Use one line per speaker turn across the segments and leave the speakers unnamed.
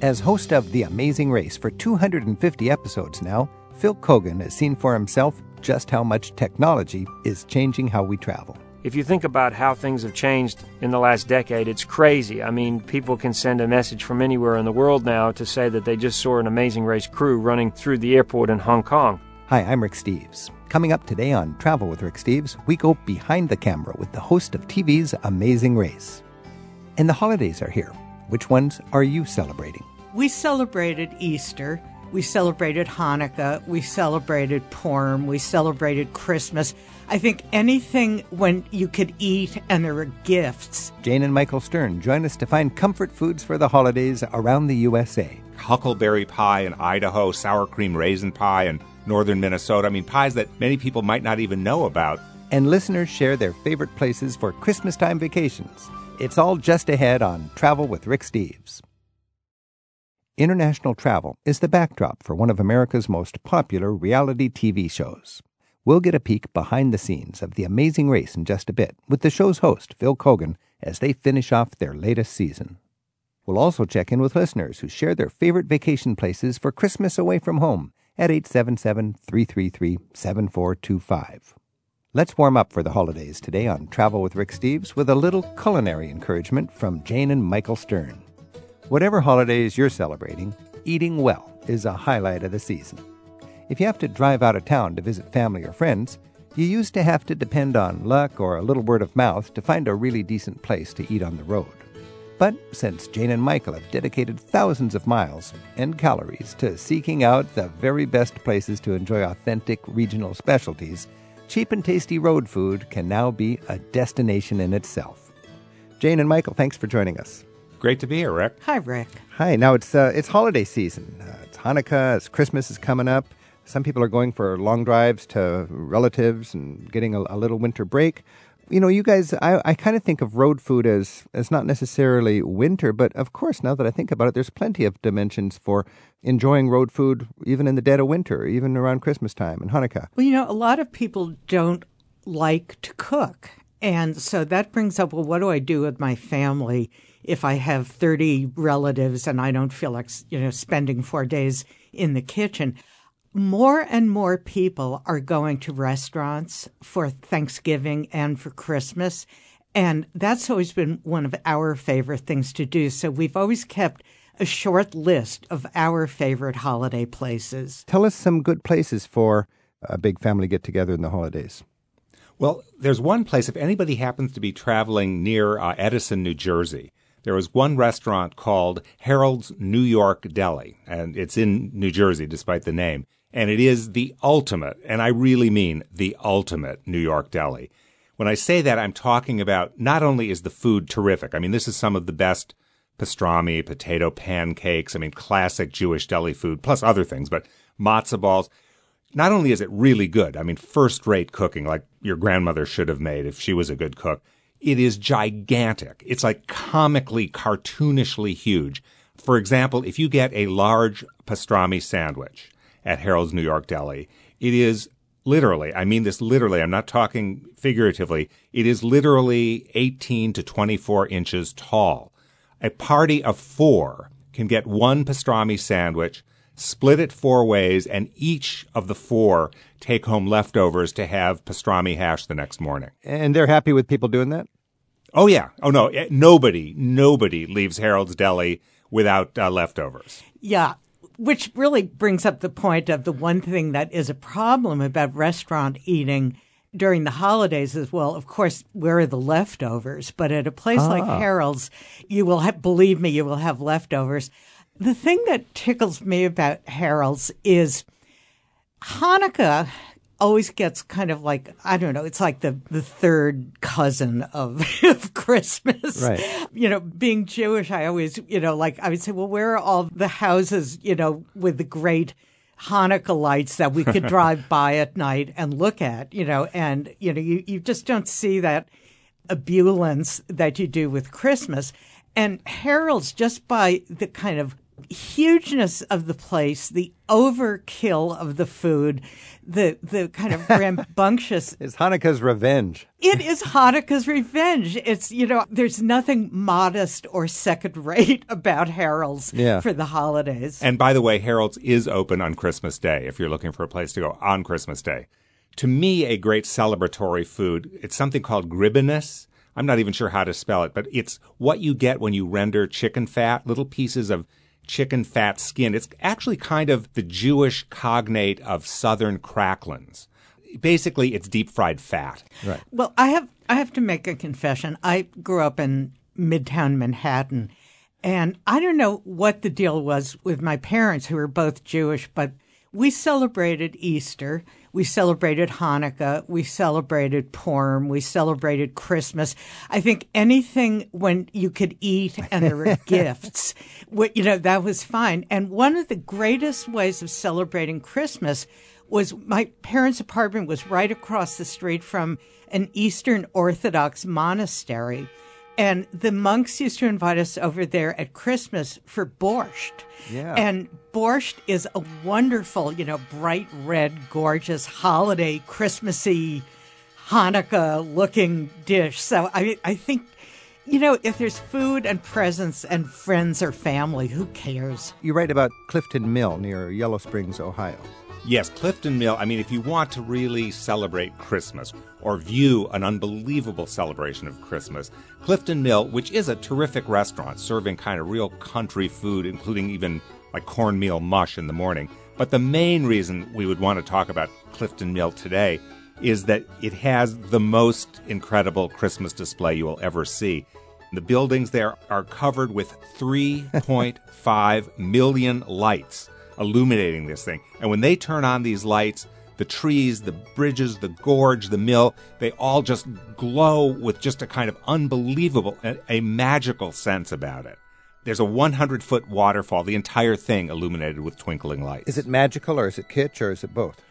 As host of The Amazing Race for 250 episodes now, Phil Keoghan has seen for himself just how much technology is changing how we travel.
If you think about how things have changed in the last decade, it's crazy. I mean, people can send a message from anywhere in the world now to say that they just saw an amazing race crew running through the airport in Hong Kong.
Hi, I'm Rick Steves. Coming up today on Travel with Rick Steves, we go behind the camera with the host of TV's Amazing Race. And the holidays are here. Which ones are you celebrating?
We celebrated Easter. We celebrated Hanukkah. We celebrated Purim. We celebrated Christmas. I think anything when you could eat and there were gifts.
Jane and Michael Stern join us to find comfort foods for the holidays around the USA.
Huckleberry pie in Idaho, sour cream raisin pie in northern Minnesota. I mean, pies that many people might not even know about.
And listeners share their favorite places for Christmas time vacations. It's all just ahead on Travel with Rick Steves. International travel is the backdrop for one of America's most popular reality TV shows. We'll get a peek behind the scenes of The Amazing Race in just a bit with the show's host, Phil Keoghan, as they finish off their latest season. We'll also check in with listeners who share their favorite vacation places for Christmas away from home at 877 333 7425. Let's warm up for the holidays today on Travel with Rick Steves with a little culinary encouragement from Jane and Michael Stern. Whatever holidays you're celebrating, eating well is a highlight of the season. If you have to drive out of town to visit family or friends, you used to have to depend on luck or a little word of mouth to find a really decent place to eat on the road. But since Jane and Michael have dedicated thousands of miles and calories to seeking out the very best places to enjoy authentic regional specialties, cheap and tasty road food can now be a destination in itself. Jane and Michael, thanks for joining us.
Great to be here, Rick.
Hi, Rick.
Hi. Now it's uh, it's holiday season. Uh, it's Hanukkah. It's Christmas is coming up. Some people are going for long drives to relatives and getting a, a little winter break. You know, you guys, I, I kind of think of road food as as not necessarily winter, but of course, now that I think about it, there's plenty of dimensions for enjoying road food, even in the dead of winter, even around Christmas time and Hanukkah.
Well, you know, a lot of people don't like to cook. And so that brings up well, what do I do with my family if I have 30 relatives and I don't feel like, you know, spending four days in the kitchen? More and more people are going to restaurants for Thanksgiving and for Christmas. And that's always been one of our favorite things to do. So we've always kept a short list of our favorite holiday places.
Tell us some good places for a big family get together in the holidays.
Well, there's one place, if anybody happens to be traveling near uh, Edison, New Jersey, there is one restaurant called Harold's New York Deli, and it's in New Jersey despite the name. And it is the ultimate, and I really mean the ultimate New York deli. When I say that, I'm talking about not only is the food terrific, I mean, this is some of the best pastrami, potato pancakes, I mean, classic Jewish deli food, plus other things, but matzo balls. Not only is it really good, I mean, first rate cooking, like your grandmother should have made if she was a good cook, it is gigantic. It's like comically, cartoonishly huge. For example, if you get a large pastrami sandwich at Harold's New York Deli, it is literally, I mean this literally, I'm not talking figuratively, it is literally 18 to 24 inches tall. A party of four can get one pastrami sandwich, split it four ways, and each of the four take home leftovers to have pastrami hash the next morning.
And they're happy with people doing that?
Oh, yeah. Oh, no. Eh, nobody, nobody leaves Harold's Deli without uh, leftovers.
Yeah. Which really brings up the point of the one thing that is a problem about restaurant eating during the holidays is well, of course, where are the leftovers? But at a place like
Ah.
Harold's, you will have, believe me, you will have leftovers. The thing that tickles me about Harold's is Hanukkah always gets kind of like I don't know, it's like the the third cousin of, of Christmas.
Right.
You know, being Jewish, I always, you know, like I would say, well, where are all the houses, you know, with the great Hanukkah lights that we could drive by at night and look at, you know, and you know, you, you just don't see that ebullience that you do with Christmas. And Harold's just by the kind of hugeness of the place, the overkill of the food, the the kind of rambunctious.
it's Hanukkah's revenge.
It is Hanukkah's revenge. It's you know, there's nothing modest or second rate about Harold's
Yeah.
for the holidays.
And by the way, Harold's is open on Christmas Day if you're looking for a place to go on Christmas Day. To me, a great celebratory food, it's something called gribenes. I'm not even sure how to spell it, but it's what you get when you render chicken fat, little pieces of chicken fat skin. It's actually kind of the Jewish cognate of southern cracklins. Basically, it's deep fried fat.
Right.
Well, I have I have to make a confession. I grew up in Midtown Manhattan, and I don't know what the deal was with my parents, who were both Jewish, but we celebrated Easter, we celebrated Hanukkah, we celebrated Purim, we celebrated Christmas. I think anything when you could eat and there were gifts, you know, that was fine. And one of the greatest ways of celebrating Christmas was my parents' apartment was right across the street from an Eastern Orthodox monastery. And the monks used to invite us over there at Christmas for borscht.
Yeah.
And borscht is a wonderful, you know, bright red, gorgeous holiday, Christmassy, Hanukkah looking dish. So I, I think, you know, if there's food and presents and friends or family, who cares?
You write about Clifton Mill near Yellow Springs, Ohio.
Yes, Clifton Mill. I mean, if you want to really celebrate Christmas or view an unbelievable celebration of Christmas, Clifton Mill, which is a terrific restaurant serving kind of real country food, including even like cornmeal mush in the morning. But the main reason we would want to talk about Clifton Mill today is that it has the most incredible Christmas display you will ever see. The buildings there are covered with 3.5 million lights illuminating this thing. And when they turn on these lights, the trees, the bridges, the gorge, the mill, they all just glow with just a kind of unbelievable, a, a magical sense about it. There's a 100 foot waterfall, the entire thing illuminated with twinkling lights.
Is it magical or is it kitsch or is it both?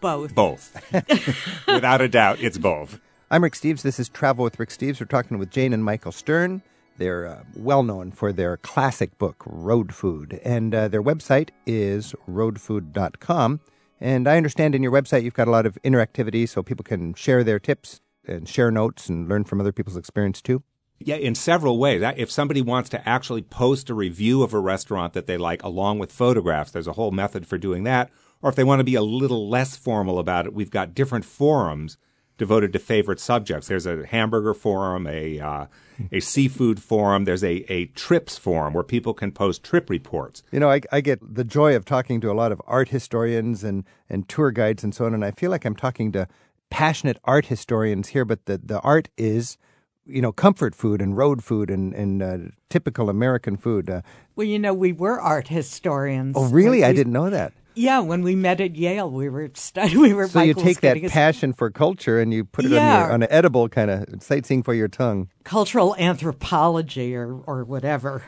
Both.
Both. Without a doubt, it's both.
I'm Rick Steves. This is Travel with Rick Steves. We're talking with Jane and Michael Stern. They're uh, well known for their classic book, Road Food, and uh, their website is roadfood.com. And I understand in your website you've got a lot of interactivity so people can share their tips and share notes and learn from other people's experience too.
Yeah, in several ways. If somebody wants to actually post a review of a restaurant that they like along with photographs, there's a whole method for doing that. Or if they want to be a little less formal about it, we've got different forums devoted to favorite subjects. There's a hamburger forum, a uh, a seafood forum. There's a, a trips forum where people can post trip reports.
You know, I, I get the joy of talking to a lot of art historians and, and tour guides and so on, and I feel like I'm talking to passionate art historians here, but the, the art is, you know, comfort food and road food and, and uh, typical American food. Uh,
Well, you know, we were art historians.
oh, really?
We-
I didn't know that.
Yeah, when we met at Yale, we were studying. We were.
So you
Michael was
take that
getting his
passion for culture and you put it on, your, on an edible kind of sightseeing for your tongue.
cultural anthropology or or whatever.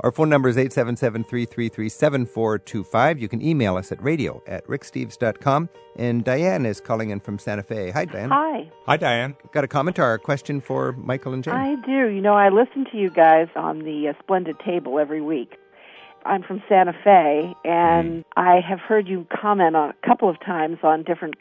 Our phone number is 877-333-7425. You can email us at radio at ricksteves.com. And Diane is calling in from Santa Fe. Hi, Diane.
Hi,
Hi, Diane.
Got a comment or a question for Michael and Jane?
I do. You know, I listen to you guys on the uh, Splendid Table every week. I'm from Santa Fe, and mm-hmm. I have heard you comment on a couple of times on different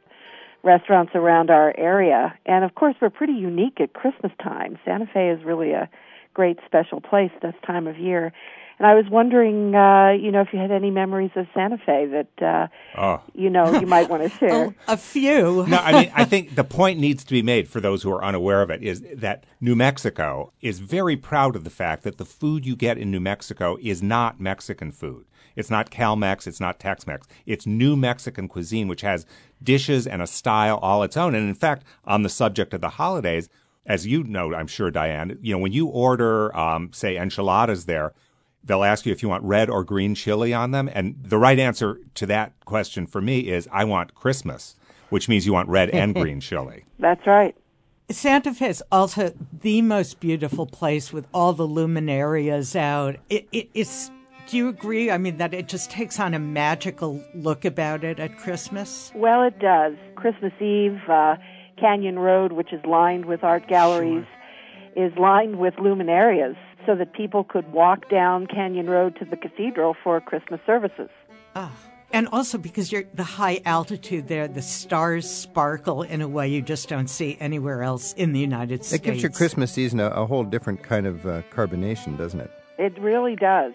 restaurants around our area. And of course, we're pretty unique at Christmas time. Santa Fe is really a great special place this time of year. And I was wondering, uh, you know, if you had any memories of Santa Fe that, uh,
Oh.
you know, you might want to share.
Oh, a few.
No, I mean, I think the point needs to be made for those who are unaware of it is that New Mexico is very proud of the fact that the food you get in New Mexico is not Mexican food. It's not Cal-Mex, it's not Tex-Mex. It's New Mexican cuisine, which has dishes and a style all its own. And in fact, on the subject of the holidays, as you know, I'm sure, Diane, you know, when you order, um, say, enchiladas there, they'll ask you if you want red or green chili on them. And the right answer to that question for me is I want Christmas, which means you want red and green chili.
That's right.
Santa Fe is also the most beautiful place with all the luminarias out. It, it, it's. Do you agree? I mean, that it just takes on a magical look about it at Christmas.
Well, it does. Christmas Eve, uh, Canyon Road, which is lined with art galleries, is lined with luminarias so that people could walk down Canyon Road to the cathedral for Christmas services.
Oh. And also because you're the high altitude there, the stars sparkle in a way you just don't see anywhere else in the United States.
It gives your Christmas season a, a whole different kind of uh, carbonation, doesn't it?
It really does.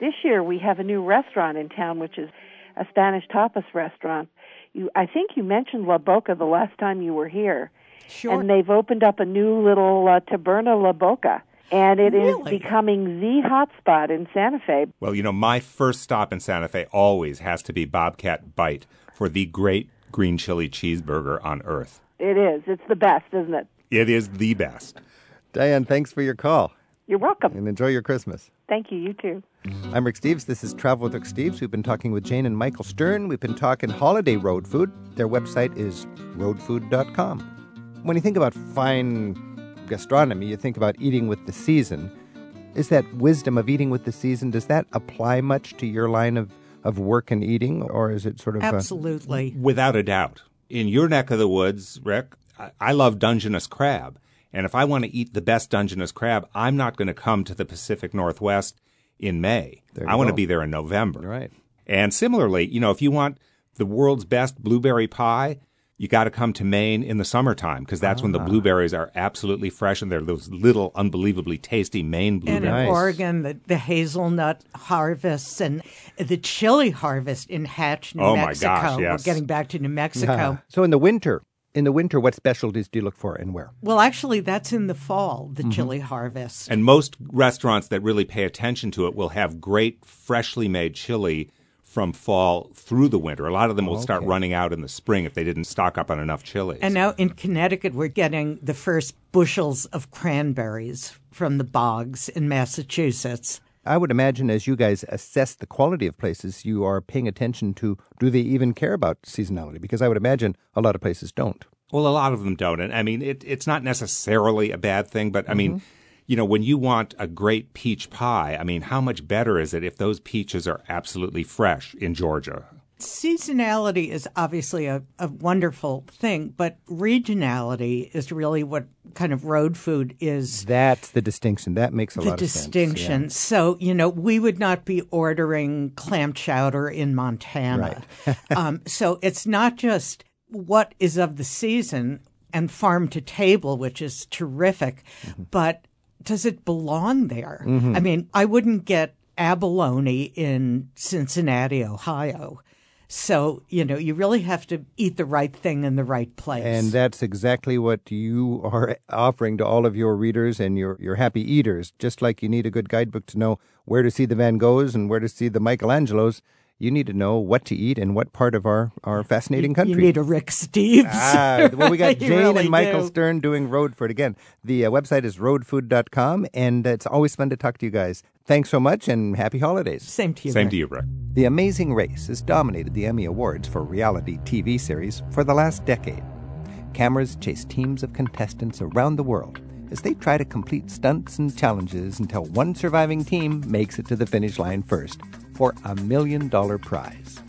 This year we have a new restaurant in town, which is a Spanish tapas restaurant. You, I think you mentioned La Boca the last time you were here.
Sure.
And they've opened up a new little uh, Taberna La Boca and it
really?
is becoming the hotspot in Santa Fe.
Well, you know, my first stop in Santa Fe always has to be Bobcat Bite for the great green chili cheeseburger on earth.
It is. It's the best, isn't it?
It is the best.
Diane, thanks for your call.
You're welcome.
And enjoy your Christmas.
Thank you. You too.
I'm Rick Steves. This is Travel with Rick Steves. We've been talking with Jane and Michael Stern. We've been talking holiday road food. Their website is roadfood.com. When you think about fine gastronomy, you think about eating with the season. Is that wisdom of eating with the season, does that apply much to your line of, of work and eating, or is it sort of.
Absolutely.
A... Without a doubt. In your neck of the woods, Rick, I, I love Dungeness crab. And if I want to eat the best Dungeness crab, I'm not going to come to the Pacific Northwest in May. I want to be there in November.
Right.
And similarly, you know, if you want the world's best blueberry pie, you got to come to Maine in the summertime because that's when the blueberries are absolutely fresh and they're those little, unbelievably tasty Maine blueberries.
And in
Nice.
Oregon, the, the hazelnut harvests and the chili harvest in Hatch, New
Oh, my
Mexico.
gosh, yes.
We're getting back to New Mexico.
Uh, so in the winter, in the winter, what specialties do you look for and where?
Well, actually, that's in the fall, the chili harvest.
And most restaurants that really pay attention to it will have great, freshly made chili from fall through the winter. A lot of them will start running out in the spring if they didn't stock up on enough chilies.
And now in Connecticut, we're getting the first bushels of cranberries from the bogs in Massachusetts.
I would imagine as you guys assess the quality of places, you are paying attention to do they even care about seasonality? Because I would imagine a lot of places don't.
Well, a lot of them don't. And I mean, it, it's not necessarily a bad thing, but I
Mm-hmm.
mean, you know, when you want a great peach pie, I mean, how much better is it if those peaches are absolutely fresh in Georgia?
Seasonality is obviously a, a wonderful thing, but regionality is really what kind of road food is
That's the distinction. That makes a
the
lot
distinction.
of sense.
So, you know, we would not be ordering clam chowder in Montana. um, so it's not just what is of the season and farm to table, which is terrific,
Mm-hmm.
but does it belong there? Mm-hmm. I mean, I wouldn't get abalone in Cincinnati, Ohio. So, you know, you really have to eat the right thing in the right place.
And that's exactly what you are offering to all of your readers and your, your happy eaters. Just like you need a good guidebook to know where to see the Van Goghs and where to see the Michelangelos, you need to know what to eat in what part of our, our fascinating country.
you need a Rick Steves.
Ah, well, we got Jane
really
and Michael
do.
Stern doing Road Food again. The uh, website is roadfood.com, and it's always fun to talk to you guys. Thanks so much, and happy holidays.
Same to you.
Same
Rick.
to you, Rick.
The Amazing Race has dominated the Emmy Awards for reality TV series for the last decade. Cameras chase teams of contestants around the world as they try to complete stunts and challenges until one surviving team makes it to the finish line first for a million dollar prize.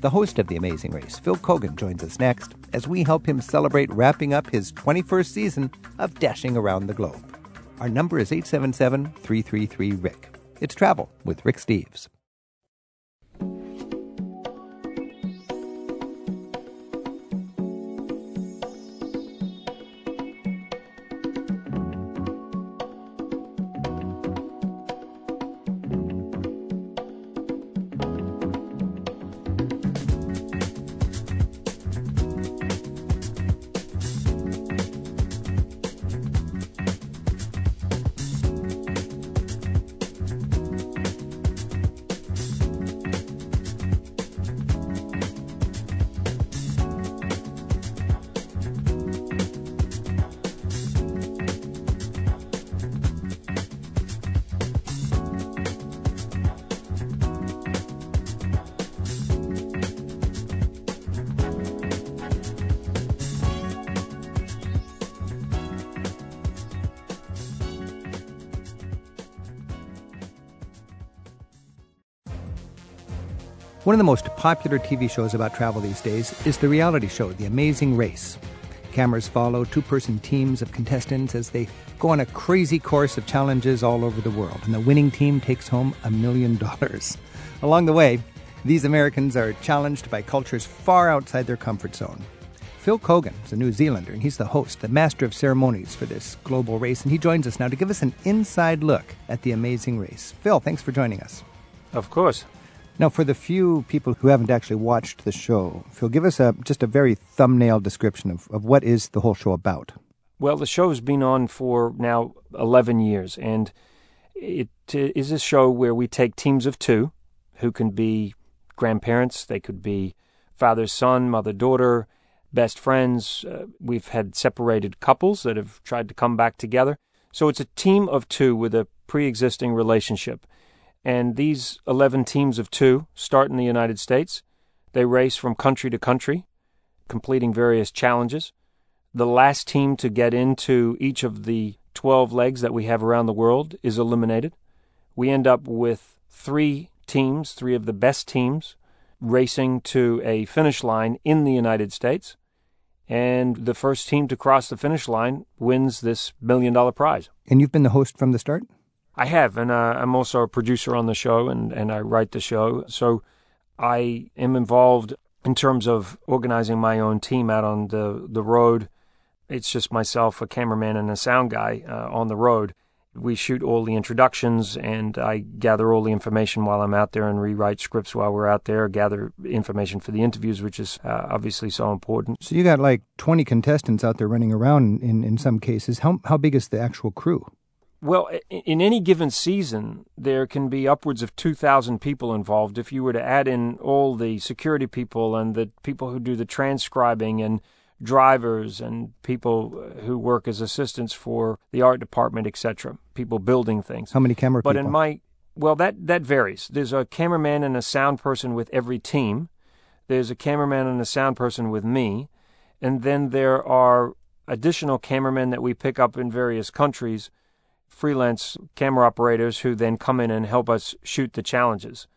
The host of The Amazing Race, Phil Keoghan, joins us next as we help him celebrate wrapping up his 21st season of dashing around the globe. Our number is 877 333 Rick. It's travel with Rick Steves. One of the most popular TV shows about travel these days is the reality show The Amazing Race. Cameras follow two person teams of contestants as they go on a crazy course of challenges all over the world, and the winning team takes home a million dollars. Along the way, these Americans are challenged by cultures far outside their comfort zone. Phil Keoghan is a New Zealander, and he's the host, the master of ceremonies for this global race, and he joins us now to give us an inside look at the amazing race. Phil, thanks for joining us.
Of course.
Now, for the few people who haven't actually watched the show, Phil, give us a, just a very thumbnail description of, of what is the whole show about.
Well, the show's been on for now 11 years, and it is a show where we take teams of two who can be grandparents, they could be father son, mother daughter, best friends. Uh, we've had separated couples that have tried to come back together. So it's a team of two with a pre existing relationship. And these 11 teams of two start in the United States. They race from country to country, completing various challenges. The last team to get into each of the 12 legs that we have around the world is eliminated. We end up with three teams, three of the best teams, racing to a finish line in the United States. And the first team to cross the finish line wins this million dollar prize.
And you've been the host from the start?
I have, and uh, I'm also a producer on the show, and, and I write the show. So I am involved in terms of organizing my own team out on the, the road. It's just myself, a cameraman, and a sound guy uh, on the road. We shoot all the introductions, and I gather all the information while I'm out there and rewrite scripts while we're out there, gather information for the interviews, which is uh, obviously so important.
So you got like 20 contestants out there running around in, in some cases. How, how big is the actual crew?
Well, in any given season, there can be upwards of 2,000 people involved. If you were to add in all the security people and the people who do the transcribing and drivers and people uh, who work as assistants for the art department, etc., people building things.
How many camera
but
people?
in my well, that that varies. There's a cameraman and a sound person with every team. There's a cameraman and a sound person with me, and then there are additional cameramen that we pick up in various countries freelance camera operators who then come in and help us shoot the challenges.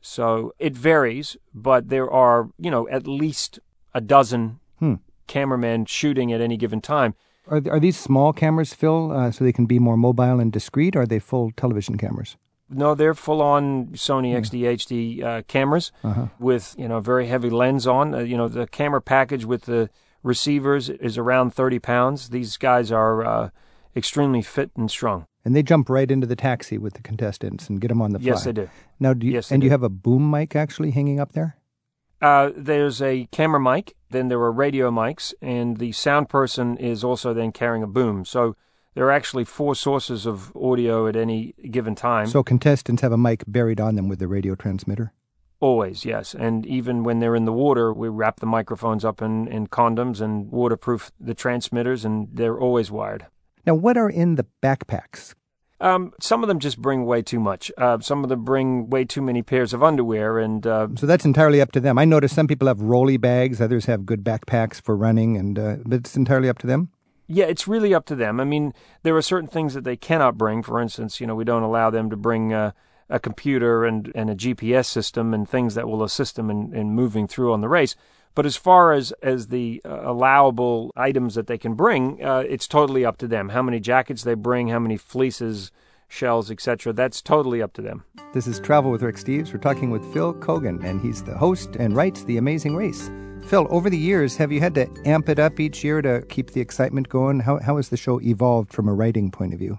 So it varies, but there are, you know, at least a dozen hmm. cameramen shooting at any given time.
Are, are these small cameras, Phil, uh, so they can be more mobile and discreet, or are they full television cameras?
No, they're full on Sony yeah. XD HD uh, cameras uh-huh. with, you know, very heavy lens on. Uh, you know, the camera package with the receivers is around 30 pounds. These guys are uh, extremely fit and strong.
And they jump right into the taxi with the contestants and get them on the fly.
Yes, they do.
Now, do you,
yes,
and
do
you have a boom mic actually hanging up there?
Uh, there's a camera mic, then there are radio mics, and the sound person is also then carrying a boom. So there are actually four sources of audio at any given time.
So contestants have a mic buried on them with the radio transmitter?
Always, yes. And even when they're in the water, we wrap the microphones up in, in condoms and waterproof the transmitters, and they're always wired.
Now, what are in the backpacks?
Um, some of them just bring way too much. Uh, some of them bring way too many pairs of underwear, and uh,
so that's entirely up to them. I notice some people have rolly bags, others have good backpacks for running, and uh, but it's entirely up to them.
Yeah, it's really up to them. I mean, there are certain things that they cannot bring. For instance, you know, we don't allow them to bring uh, a computer and, and a GPS system and things that will assist them in, in moving through on the race. But as far as as the uh, allowable items that they can bring, uh, it's totally up to them. How many jackets they bring, how many fleeces, shells, etc. That's totally up to them.
This is Travel with Rick Steves. We're talking with Phil Keoghan, and he's the host and writes The Amazing Race. Phil, over the years, have you had to amp it up each year to keep the excitement going? How, how has the show evolved from a writing point of view?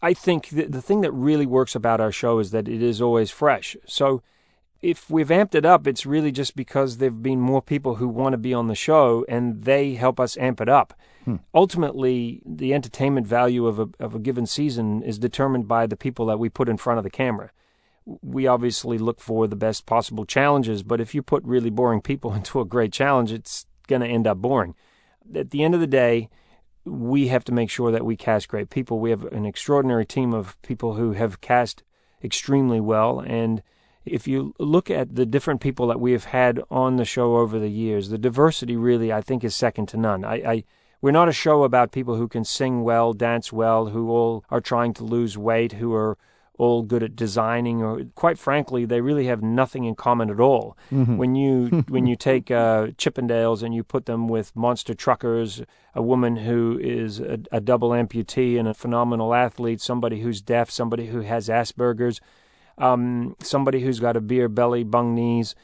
I think the, the thing that really works about our show is that it is always fresh. So if we've amped it up, it's really just because there have been more people who want to be on the show and they help us amp it up. Hmm. Ultimately, the entertainment value of a, of a given season is determined by the people that we put in front of the camera. We obviously look for the best possible challenges, but if you put really boring people into a great challenge, it's going to end up boring. At the end of the day, we have to make sure that we cast great people. We have an extraordinary team of people who have cast extremely well and if you look at the different people that we have had on the show over the years, the diversity really, I think, is second to none. I, I we're not a show about people who can sing well, dance well, who all are trying to lose weight, who are all good at designing, or quite frankly, they really have nothing in common at all. Mm-hmm. When you when you take uh, Chippendales and you put them with monster truckers, a woman who is a, a double amputee and a phenomenal athlete, somebody who's deaf, somebody who has Asperger's, um, somebody who's got a beer belly, bung knees.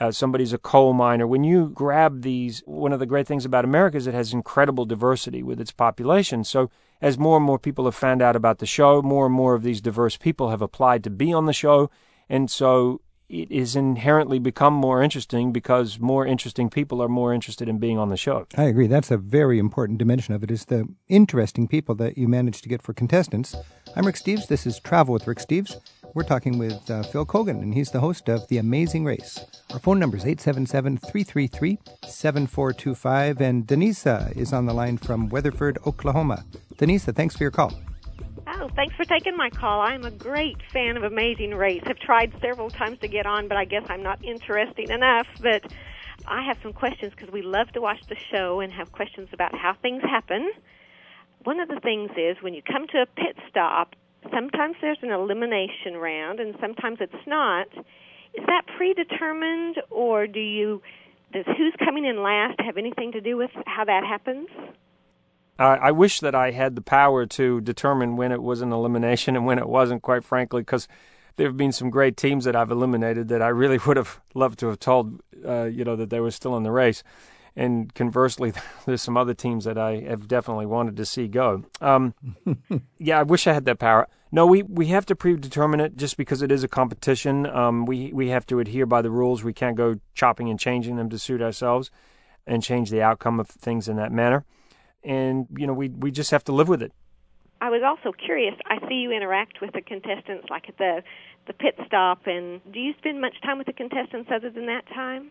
Uh, somebody's a coal miner. When you grab these, one of the great things about America is it has incredible diversity with its population. So as more and more people have found out about the show, more and more of these diverse people have applied to be on the show. And so it is inherently become more interesting because more interesting people are more interested in being on the show.
I agree. That's a very important dimension of it is the interesting people that you manage to get for contestants. I'm Rick Steves. This is Travel with Rick Steves. We're talking with uh, Phil Keoghan, and he's the host of The Amazing Race. Our phone number is 877 333 7425, and Denisa is on the line from Weatherford, Oklahoma. Denisa, thanks for your call.
Oh, thanks for taking my call. I'm a great fan of Amazing Race. I've tried several times to get on, but I guess I'm not interesting enough. But I have some questions because we love to watch the show and have questions about how things happen. One of the things is when you come to a pit stop sometimes there's an elimination round and sometimes it's not. Is that predetermined or do you does who's coming in last have anything to do with how that happens?
I wish that I had the power to determine when it was an elimination and when it wasn't, quite frankly, because there have been some great teams that I've eliminated that I really would have loved to have told, uh, you know, that they were still in the race. And conversely, there's some other teams that I have definitely wanted to see go. Um, yeah, I wish I had that power. No, we, we have to predetermine it just because it is a competition. Um, we we have to adhere by the rules. We can't go chopping and changing them to suit ourselves, and change the outcome of things in that manner. And you know, we we just have to live with it.
I was also curious. I see you interact with the contestants, like at the the pit stop, and do you spend much time with the contestants other than that time?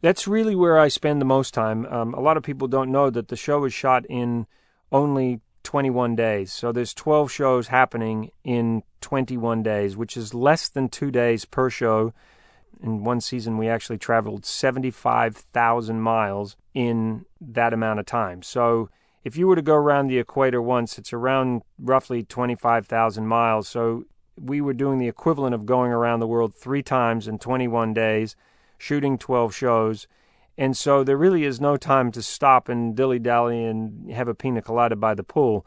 That's really where I spend the most time. Um, a lot of people don't know that the show is shot in only 21 days. So there's 12 shows happening in 21 days, which is less than two days per show. In one season, we actually traveled 75,000 miles in that amount of time. So if you were to go around the equator once, it's around roughly 25,000 miles. So we were doing the equivalent of going around the world three times in 21 days shooting 12 shows. And so there really is no time to stop and dilly dally and have a pina colada by the pool.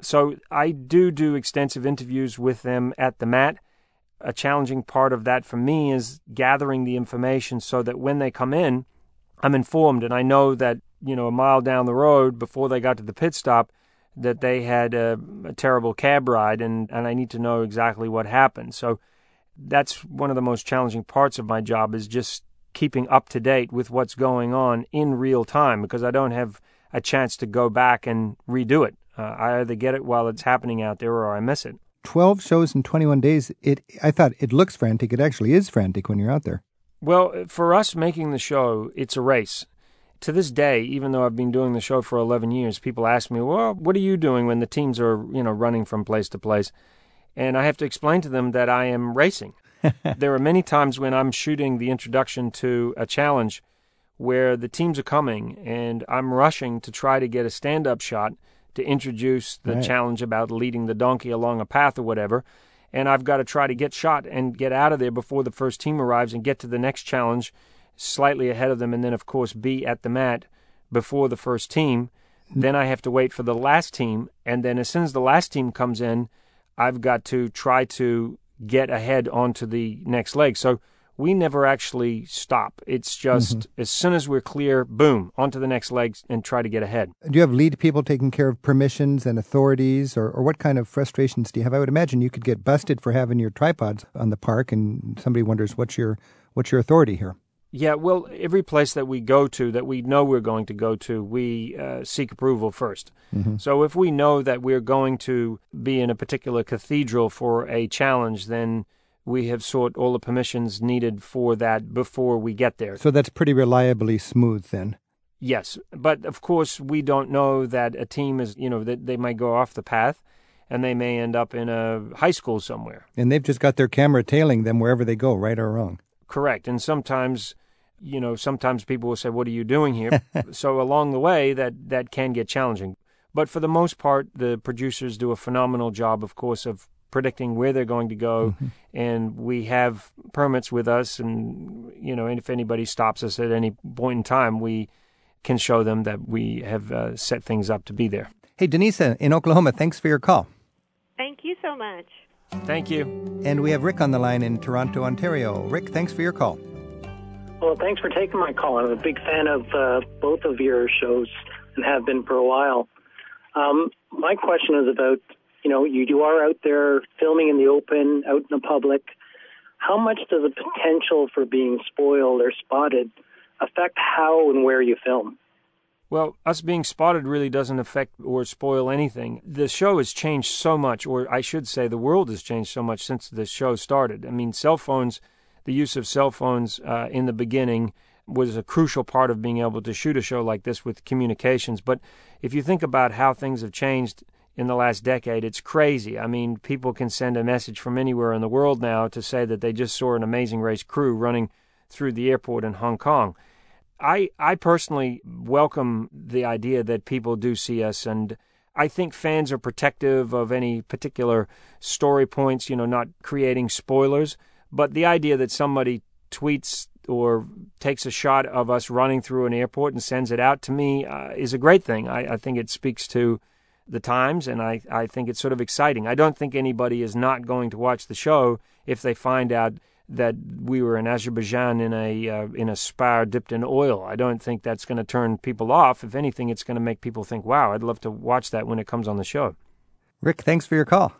So I do do extensive interviews with them at the mat. A challenging part of that for me is gathering the information so that when they come in, I'm informed and I know that, you know, a mile down the road before they got to the pit stop, that they had a, a terrible cab ride and, and I need to know exactly what happened. So that's one of the most challenging parts of my job is just keeping up to date with what's going on in real time because I don't have a chance to go back and redo it. Uh, I either get it while it's happening out there or I miss it.
12 shows in 21 days. It I thought it looks frantic. It actually is frantic when you're out there.
Well, for us making the show, it's a race. To this day, even though I've been doing the show for 11 years, people ask me, "Well, what are you doing when the teams are, you know, running from place to place?" And I have to explain to them that I am racing. There are many times when I'm shooting the introduction to a challenge where the teams are coming and I'm rushing to try to get a stand up shot to introduce the right. challenge about leading the donkey along a path or whatever. And I've got to try to get shot and get out of there before the first team arrives and get to the next challenge slightly ahead of them. And then, of course, be at the mat before the first team. Then I have to wait for the last team. And then, as soon as the last team comes in, I've got to try to get ahead onto the next leg. So we never actually stop. It's just mm-hmm. as soon as we're clear, boom, onto the next leg and try to get ahead.
Do you have lead people taking care of permissions and authorities, or, or what kind of frustrations do you have? I would imagine you could get busted for having your tripods on the park, and somebody wonders what's your what's your authority here.
Yeah, well, every place that we go to that we know we're going to go to, we uh, seek approval 1st mm-hmm. So if we know that we're going to be in a particular cathedral for a challenge, then we have sought all the permissions needed for that before we get there.
So that's pretty reliably smooth then.
Yes, but of course we don't know that a team is, you know, that they might go off the path and they may end up in a high school somewhere.
And they've just got their camera tailing them wherever they go, right or wrong.
Correct. And sometimes you know, sometimes people will say, "What are you doing here?" so along the way, that that can get challenging. But for the most part, the producers do a phenomenal job, of course, of predicting where they're going to go, mm-hmm. and we have permits with us, and you know, and if anybody stops us at any point in time, we can show them that we have uh, set things up to be there.
Hey, Denise in Oklahoma, thanks for your call.
Thank you so much.
Thank you.
And we have Rick on the line in Toronto, Ontario. Rick, thanks for your call.
Well, thanks for taking my call. I'm a big fan of uh, both of your shows and have been for a while. Um, my question is about, you know, you, you are out there filming in the open, out in the public. How much does the potential for being spoiled or spotted affect how and where you film?
Well, us being spotted really doesn't affect or spoil anything. The show has changed so much, or I should say, the world has changed so much since the show started. I mean, cell phones, the use of cell phones uh, in the beginning was a crucial part of being able to shoot a show like this with communications. But if you think about how things have changed in the last decade, it's crazy. I mean, people can send a message from anywhere in the world now to say that they just saw an amazing race crew running through the airport in Hong Kong. I I personally welcome the idea that people do see us and I think fans are protective of any particular story points, you know, not creating spoilers, but the idea that somebody tweets or takes a shot of us running through an airport and sends it out to me uh, is a great thing. I, I think it speaks to the times, and I, I think it's sort of exciting. I don't think anybody is not going to watch the show if they find out that we were in Azerbaijan in a uh, in a spa dipped in oil. I don't think that's going to turn people off. If anything, it's going to make people think, "Wow, I'd love to watch that when it comes on the show."
Rick, thanks for your call.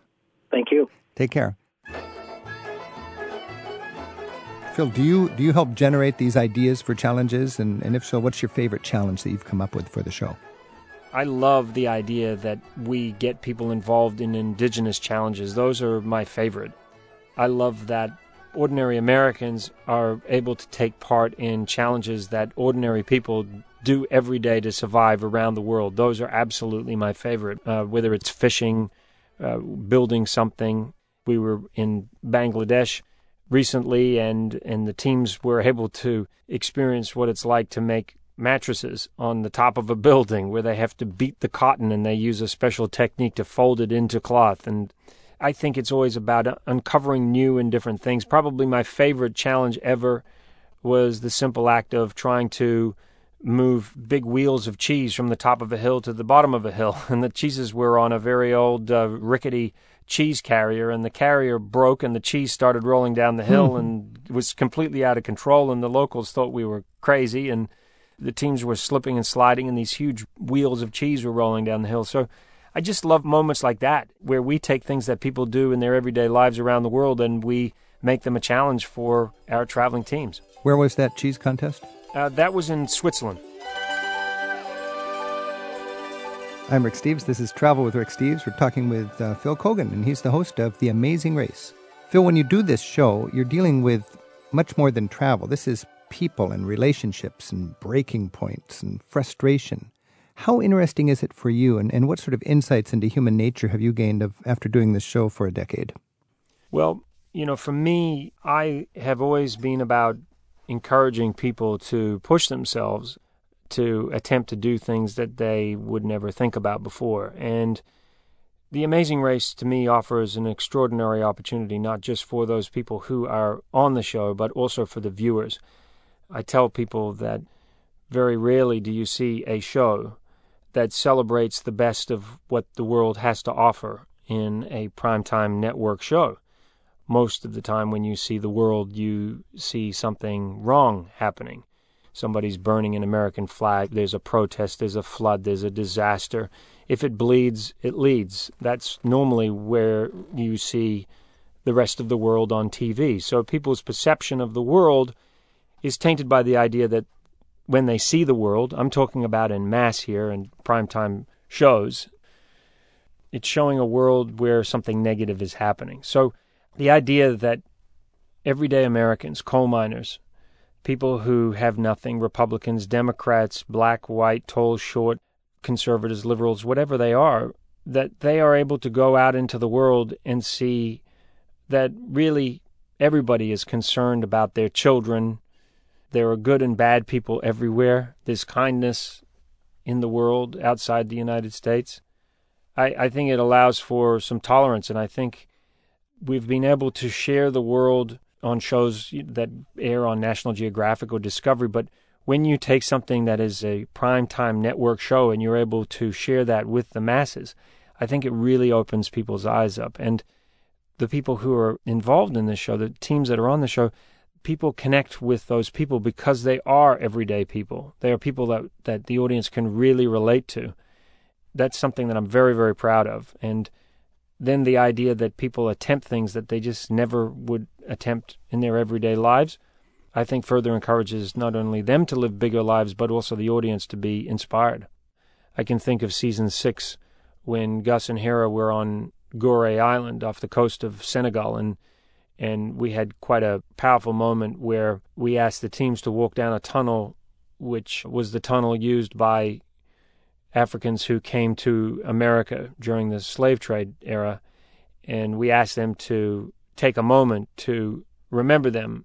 Thank you.
Take care. Phil, do you do you help generate these ideas for challenges, and, and if so, what's your favorite challenge that you've come up with for the show?
I love the idea that we get people involved in indigenous challenges. Those are my favorite. I love that ordinary Americans are able to take part in challenges that ordinary people do every day to survive around the world. Those are absolutely my favorite. Uh, whether it's fishing, uh, building something. We were in Bangladesh recently, and and the teams were able to experience what it's like to make mattresses on the top of a building, where they have to beat the cotton and they use a special technique to fold it into cloth and I think it's always about uncovering new and different things. Probably my favorite challenge ever was the simple act of trying to move big wheels of cheese from the top of a hill to the bottom of a hill. And the cheeses were on a very old, uh, rickety cheese carrier, and the carrier broke, and the cheese started rolling down the hill mm. and was completely out of control. And the locals thought we were crazy, and the teams were slipping and sliding, and these huge wheels of cheese were rolling down the hill. So I just love moments like that where we take things that people do in their everyday lives around the world and we make them a challenge for our traveling teams.
Where was that cheese contest?
Uh, that was in Switzerland.
I'm Rick Steves. This is Travel with Rick Steves. We're talking with uh, Phil Keoghan, and he's the host of The Amazing Race. Phil, when you do this show, you're dealing with much more than travel. This is people and relationships and breaking points and frustration. How interesting is it for you, and, and what sort of insights into human nature have you gained of, after doing this show for a decade?
Well, you know, for me, I have always been about encouraging people to push themselves to attempt to do things that they would never think about before. And the Amazing Race to me offers an extraordinary opportunity, not just for those people who are on the show, but also for the viewers. I tell people that very rarely do you see a show that celebrates the best of what the world has to offer in a primetime network show. Most of the time, when you see the world, you see something wrong happening. Somebody's burning an American flag, there's a protest, there's a flood, there's a disaster. If it bleeds, it leads. That's normally where you see the rest of the world on TV. So people's perception of the world is tainted by the idea that when they see the world, I'm talking about in mass here and primetime shows, it's showing a world where something negative is happening. So the idea that everyday Americans, coal miners, people who have nothing, Republicans, Democrats, black, white, tall, short, conservatives, liberals, whatever they are, that they are able to go out into the world and see that really everybody is concerned about their children, there are good and bad people everywhere. There's kindness in the world outside the United States. I, I think it allows for some tolerance, and I think we've been able to share the world on shows that air on National Geographic or Discovery, but when you take something that is a primetime network show and you're able to share that with the masses, I think it really opens people's eyes up. And the people who are involved in this show, the teams that are on the show, people connect with those people because they are everyday people. They are people that, that the audience can really relate to. That's something that I'm very, very proud of. And then the idea that people attempt things that they just never would attempt in their everyday lives, I think further encourages not only them to live bigger lives, but also the audience to be inspired. I can think of season six when Gus and Hera were on Gorée Island off the coast of Senegal, and and we had quite a powerful moment where we asked the teams to walk down a tunnel, which was the tunnel used by Africans who came to America during the slave trade era, and we asked them to take a moment to remember them.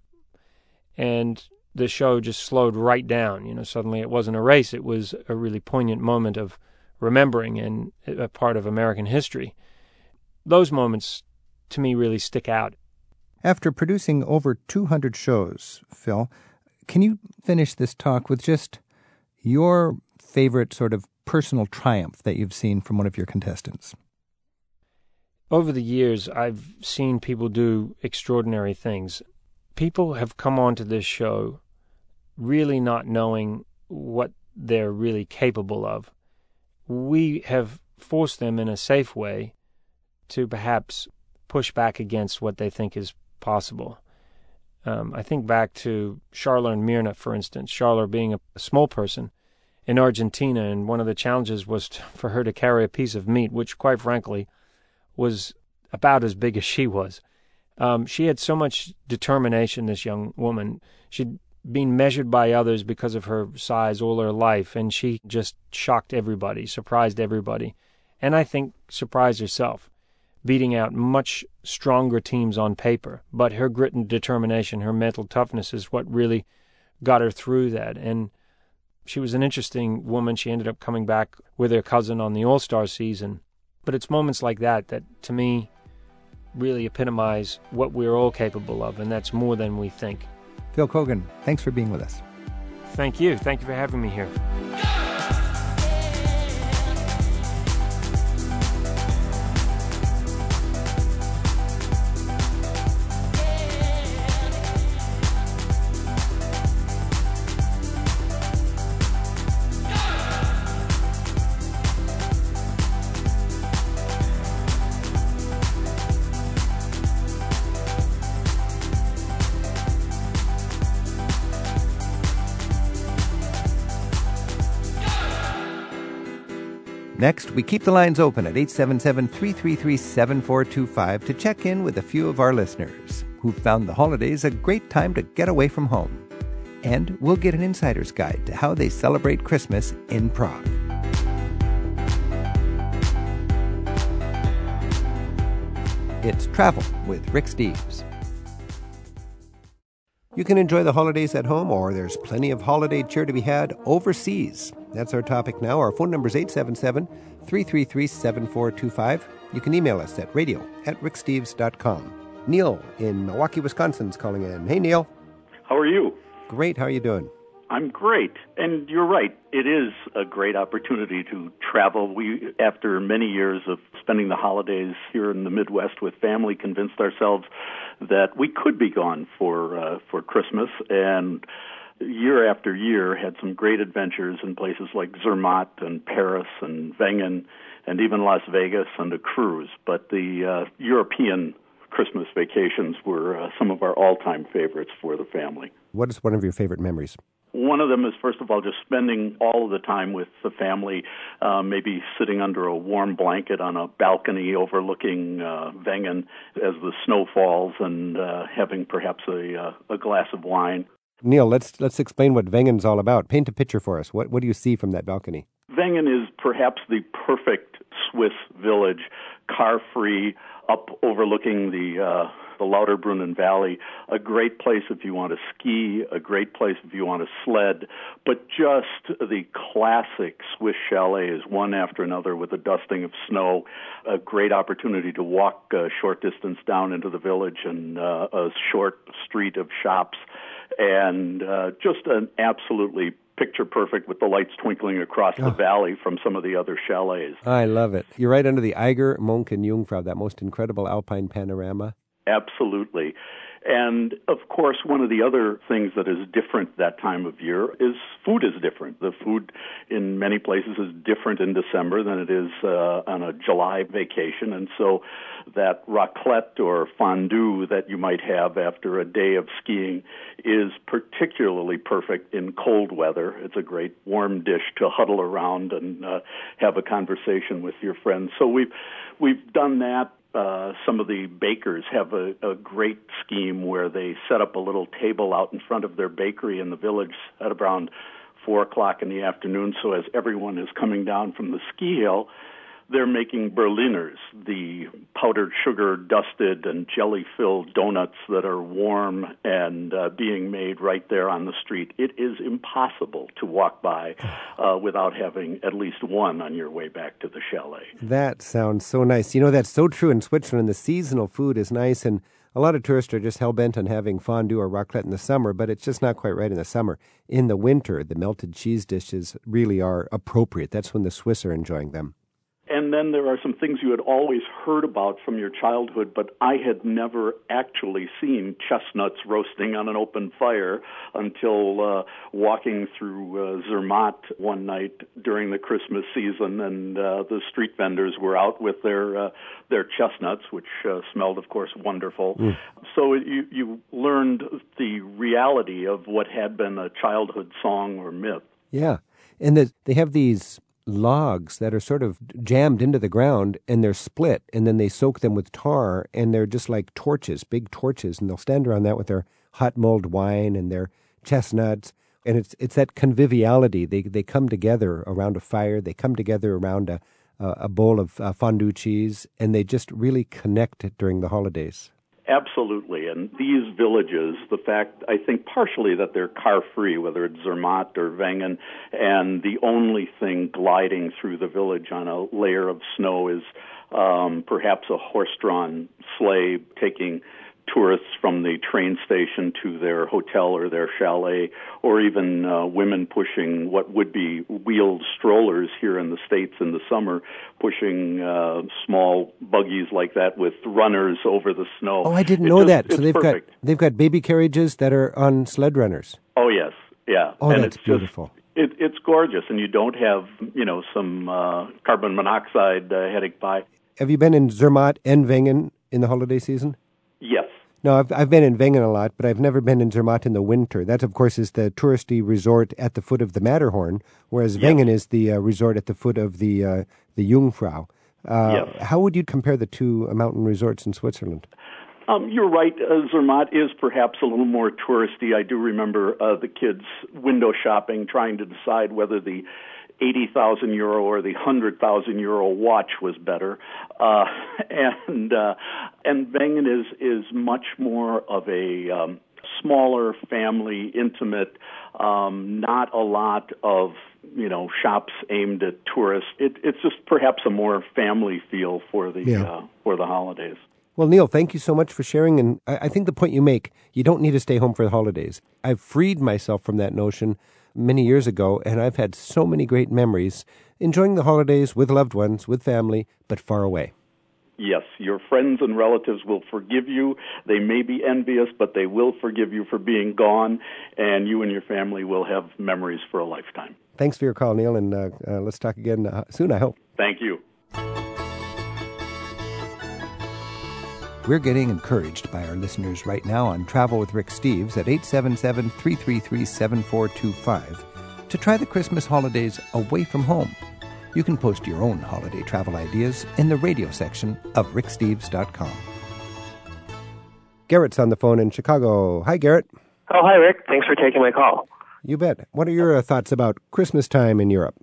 And the show just slowed right down. You know, suddenly it wasn't a race; it was a really poignant moment of remembering and a part of American history. Those moments, to me, really stick out.
After producing over 200 shows, Phil, can you finish this talk with just your favorite sort of personal triumph that you've seen from one of your contestants?
Over the years, I've seen people do extraordinary things. People have come onto this show really not knowing what they're really capable of. We have forced them in a safe way to perhaps push back against what they think is possible. Um, I think back to Charla and Mirna, for instance. Charla being a small person in Argentina, and one of the challenges was to, for her to carry a piece of meat, which, quite frankly, was about as big as she was. Um, she had so much determination, this young woman. She'd been measured by others because of her size all her life, and she just shocked everybody, surprised everybody, and I think surprised herself, beating out much stronger teams on paper. But her grit and determination, her mental toughness is what really got her through that. And she was an interesting woman. She ended up coming back with her cousin on the All Star season. But it's moments like that that, to me, really epitomize what we're all capable of, and that's more than we think.
Phil Keoghan, thanks for being with us.
Thank you. Thank you for having me here.
Next, we keep the lines open at 877 333 7425 to check in with a few of our listeners who found the holidays a great time to get away from home. And we'll get an insider's guide to how they celebrate Christmas in Prague. It's Travel with Rick Steves. You can enjoy the holidays at home, or there's plenty of holiday cheer to be had overseas. That's our topic now. Our phone number is 877 333 7425. You can email us at radio at ricksteves.com. Neil in Milwaukee, Wisconsin is calling in. Hey, Neil.
How are you?
Great. How are you doing?
I'm great. And you're right. It is a great opportunity to travel. We, after many years of spending the holidays here in the Midwest with family, convinced ourselves that we could be gone for uh, for Christmas and year after year had some great adventures in places like Zermatt and Paris and Wengen and even Las Vegas and a cruise. But the uh, European Christmas vacations were uh, some of our all-time favorites for the family.
What is one of your favorite memories?
One of them is, first of all, just spending all of the time with the family, uh, maybe sitting under a warm blanket on a balcony overlooking uh, Wengen as the snow falls and uh, having perhaps a, uh, a glass of wine.
Neil, let's let's explain what Wengen's all about. Paint a picture for us. What what do you see from that balcony?
Wengen is perhaps the perfect Swiss village, car free, up overlooking the uh, the Lauterbrunnen Valley. A great place if you want to ski, a great place if you want to sled, but just the classic Swiss chalets, one after another with a dusting of snow. A great opportunity to walk a short distance down into the village and uh, a short street of shops, and uh, just an absolutely picture perfect with the lights twinkling across oh. the valley from some of the other chalets.
I love it. You're right under the Eiger, Monch, and Jungfrau, that most incredible alpine panorama.
Absolutely. And of course, one of the other things that is different that time of year is food is different. The food in many places is different in December than it is uh, on a July vacation. And so that raclette or fondue that you might have after a day of skiing is particularly perfect in cold weather. It's a great warm dish to huddle around and uh, have a conversation with your friends. So we've we've done that uh, some of the bakers have a, a great scheme where they set up a little table out in front of their bakery in the village at around four o'clock in the afternoon. So as everyone is coming down from the ski hill, they're making Berliners, the powdered sugar dusted and jelly filled donuts that are warm and uh, being made right there on the street. It is impossible to walk by uh, without having at least one on your way back to the chalet.
That sounds so nice. You know, that's so true in Switzerland. The seasonal food is nice and a lot of tourists are just hell bent on having fondue or raclette in the summer, but it's just not quite right in the summer. In the winter, the melted cheese dishes really are appropriate. That's when the Swiss are enjoying them.
And then there are some things you had always heard about from your childhood, but I had never actually seen chestnuts roasting on an open fire until uh, walking through uh, Zermatt one night during the Christmas season, and uh, the street vendors were out with their uh, their chestnuts, which uh, smelled, of course, wonderful. Mm. So you you learned the reality of what had been a childhood song or myth.
Yeah, and the, they have these logs that are sort of jammed into the ground and they're split and then they soak them with tar and they're just like torches, big torches, and they'll stand around that with their hot mulled wine and their chestnuts. And it's it's that conviviality. They they come together around a fire. They come together around a a bowl of uh, fondue cheese, and they just really connect during the holidays.
Absolutely. And these villages, the fact, I think partially that they're car free, whether it's Zermatt or Wengen, and the only thing gliding through the village on a layer of snow is um, perhaps a horse drawn sleigh taking tourists from the train station to their hotel or their chalet, or even uh, women pushing what would be wheeled strollers here in the States in the summer, pushing uh, small buggies like that with runners over the snow.
Oh, I didn't it know just, that. So they've perfect. got they've got baby carriages that are on sled runners.
Oh yes, yeah.
Oh,
and
that's
it's
beautiful.
Just, it, it's gorgeous, and you don't have you know some uh, carbon monoxide uh, heading by.
Have you been in Zermatt and Wengen in the holiday season?
Yes.
No, I've I've been in Wengen a lot, but I've never been in Zermatt in the winter. That, of course, is the touristy resort at the foot of the Matterhorn, whereas yep. Wengen is the uh, resort at the foot of the uh, the Jungfrau. Uh, yes. How would you compare the two mountain resorts in Switzerland?
Um, you're right. Uh, Zermatt is perhaps a little more touristy. I do remember uh, the kids window shopping, trying to decide whether the 80,000 euro or the 100,000 euro watch was better. Uh, and, uh, and Wengen is, is much more of a, um, smaller family, intimate, um, not a lot of, you know, shops aimed at tourists. It, it's just perhaps a more family feel for the, yeah. uh, for the holidays.
Well, Neil, thank you so much for sharing. And I, I think the point you make, you don't need to stay home for the holidays. I've freed myself from that notion many years ago, and I've had so many great memories enjoying the holidays with loved ones, with family, but far away.
Yes, your friends and relatives will forgive you. They may be envious, but they will forgive you for being gone, and you and your family will have memories for a lifetime.
Thanks for your call, Neil, and uh, uh, let's talk again uh, soon, I hope.
Thank you.
We're getting encouraged by our listeners right now on Travel with Rick Steves at 877 333 7425 to try the Christmas holidays away from home. You can post your own holiday travel ideas in the radio section of ricksteves.com.
Garrett's on the phone in Chicago. Hi, Garrett.
Oh, hi, Rick. Thanks for taking my call.
You bet. What are your uh, thoughts about Christmas time in Europe?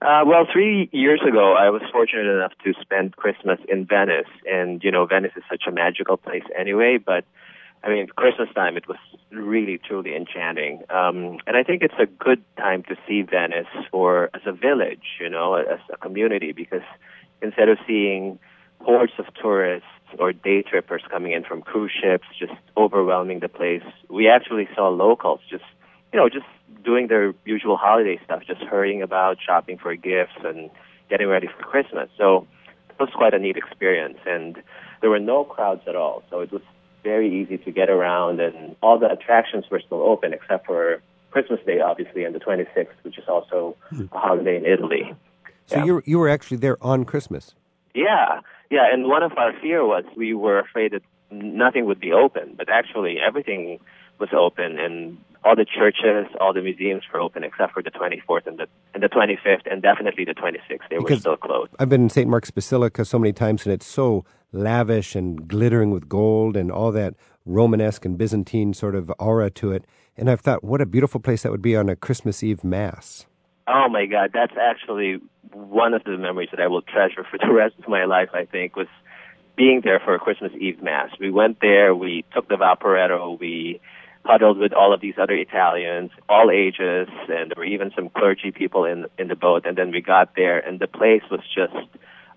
Uh, well, three years ago, I was fortunate enough to spend Christmas in Venice, and you know, Venice is such a magical place anyway. But I mean, Christmas time, it was really truly enchanting, um, and I think it's a good time to see Venice for as a village, you know, as a community, because instead of seeing hordes of tourists or day trippers coming in from cruise ships, just overwhelming the place, we actually saw locals just, you know, just doing their usual holiday stuff, just hurrying about, shopping for gifts, and getting ready for Christmas. So it was quite a neat experience, and there were no crowds at all. So it was very easy to get around, and all the attractions were still open except for Christmas Day, obviously, and the 26th, which is also hmm. a holiday in Italy.
So yeah. you you were actually there on Christmas.
Yeah, yeah, and one of our fear was we were afraid that nothing would be open, but actually everything was open, and all the churches, all the museums were open except for the 24th and the and the 25th, and definitely the 26th. They because were still closed.
I've been in St. Mark's Basilica so many times, and it's so lavish and glittering with gold and all that Romanesque and Byzantine sort of aura to it. And I've thought, what a beautiful place that would be on a Christmas Eve Mass.
Oh my God, that's actually one of the memories that I will treasure for the rest of my life. I think was being there for a Christmas Eve Mass. We went there, we took the Vaporetto, we huddled with all of these other Italians, all ages, and there were even some clergy people in in the boat. And then we got there, and the place was just